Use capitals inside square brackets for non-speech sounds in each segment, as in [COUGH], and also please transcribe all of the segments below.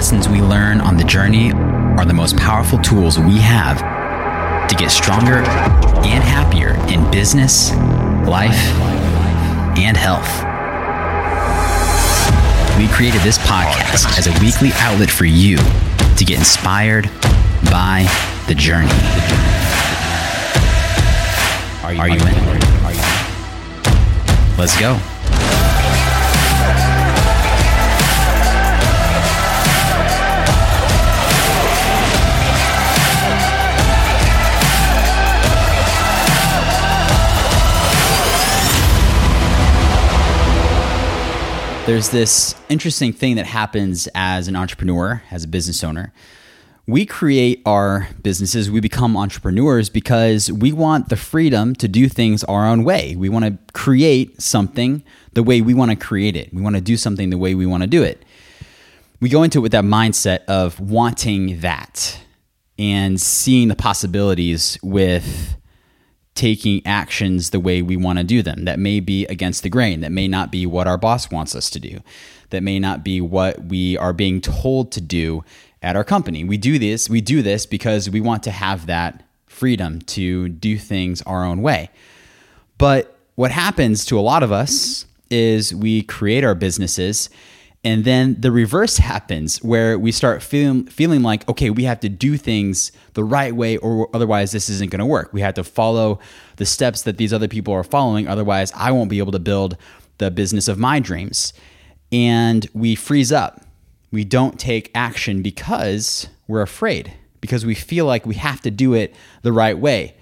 lessons we learn on the journey are the most powerful tools we have to get stronger and happier in business, life, and health. We created this podcast as a weekly outlet for you to get inspired by the journey. Are you, in? Let's go. There's this interesting thing that happens as an entrepreneur, as a business owner. We create our businesses, we become entrepreneurs because we want the freedom to do things our own way. We want to create something the way we want to create it. We want to do something the way we want to do it. We go into it with that mindset of wanting that and seeing the possibilities with taking actions the way we want to do them. That may be against the grain. That may not be what our boss wants us to do. That may not be what we are being told to do at our company. We do this, we do this because we want to have that freedom to do things our own way. But what happens to a lot of us is we create our businesses and then the reverse happens where we start feeling feeling like okay, we have to do things the right way or otherwise this isn't going to work. We have to follow the steps that these other people are following otherwise I won't be able to build the business of my dreams. And we freeze up. We don't take action because we're afraid, because we feel like we have to do it the right way.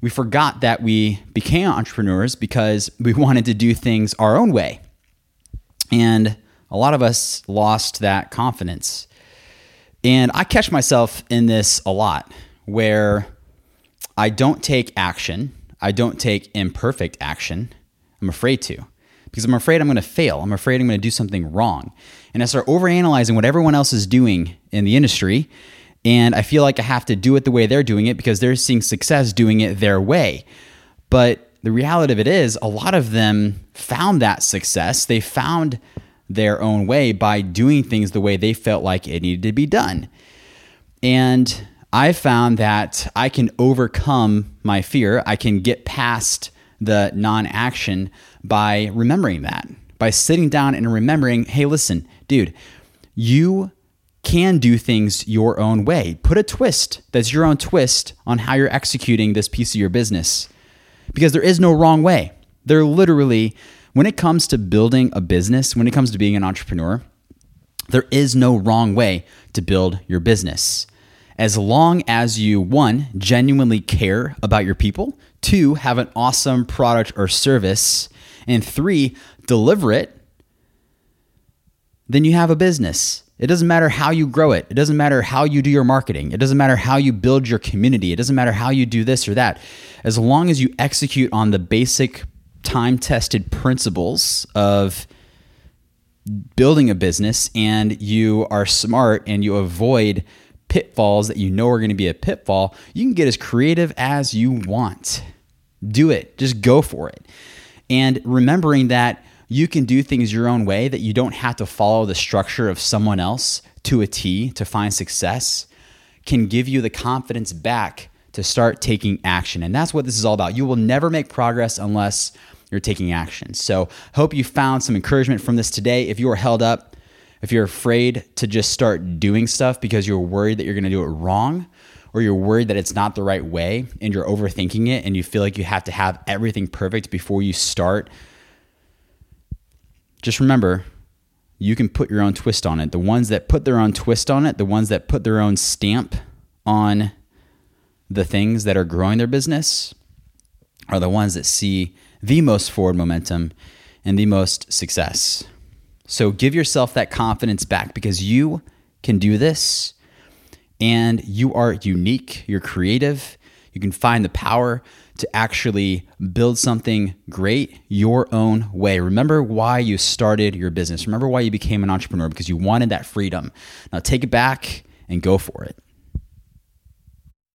We forgot that we became entrepreneurs because we [LAUGHS] wanted to do things our own way. And a lot of us lost that confidence. And I catch myself in this a lot where I don't take action. I don't take imperfect action. I'm afraid to because I'm afraid I'm going to fail. I'm afraid I'm going to do something wrong. And I start overanalyzing what everyone else is doing in the industry. And I feel like I have to do it the way they're doing it because they're seeing success doing it their way. But the reality of it is, a lot of them found that success. They found their own way by doing things the way they felt like it needed to be done. And I found that I can overcome my fear. I can get past the non action by remembering that, by sitting down and remembering hey, listen, dude, you can do things your own way. Put a twist that's your own twist on how you're executing this piece of your business because there is no wrong way. There literally when it comes to building a business, when it comes to being an entrepreneur, there is no wrong way to build your business. As long as you, one, genuinely care about your people, two, have an awesome product or service, and three, deliver it, then you have a business. It doesn't matter how you grow it. It doesn't matter how you do your marketing. It doesn't matter how you build your community. It doesn't matter how you do this or that. As long as you execute on the basic time tested principles of building a business and you are smart and you avoid pitfalls that you know are going to be a pitfall, you can get as creative as you want. Do it, just go for it. And remembering that you can do things your own way, that you don't have to follow the structure of someone else to a T to find success, can give you the confidence back to start taking action. And that's what this is all about. You will never make progress unless you're taking action. So, hope you found some encouragement from this today. If you are held up, if you're afraid to just start doing stuff because you're worried that you're going to do it wrong, or you're worried that it's not the right way and you're overthinking it and you feel like you have to have everything perfect before you start, just remember you can put your own twist on it. The ones that put their own twist on it, the ones that put their own stamp on the things that are growing their business, are the ones that see the most forward momentum and the most success. So give yourself that confidence back because you can do this and you are unique, you're creative, you can find the power to actually build something great your own way. Remember why you started your business. Remember why you became an entrepreneur because you wanted that freedom. Now take it back and go for it.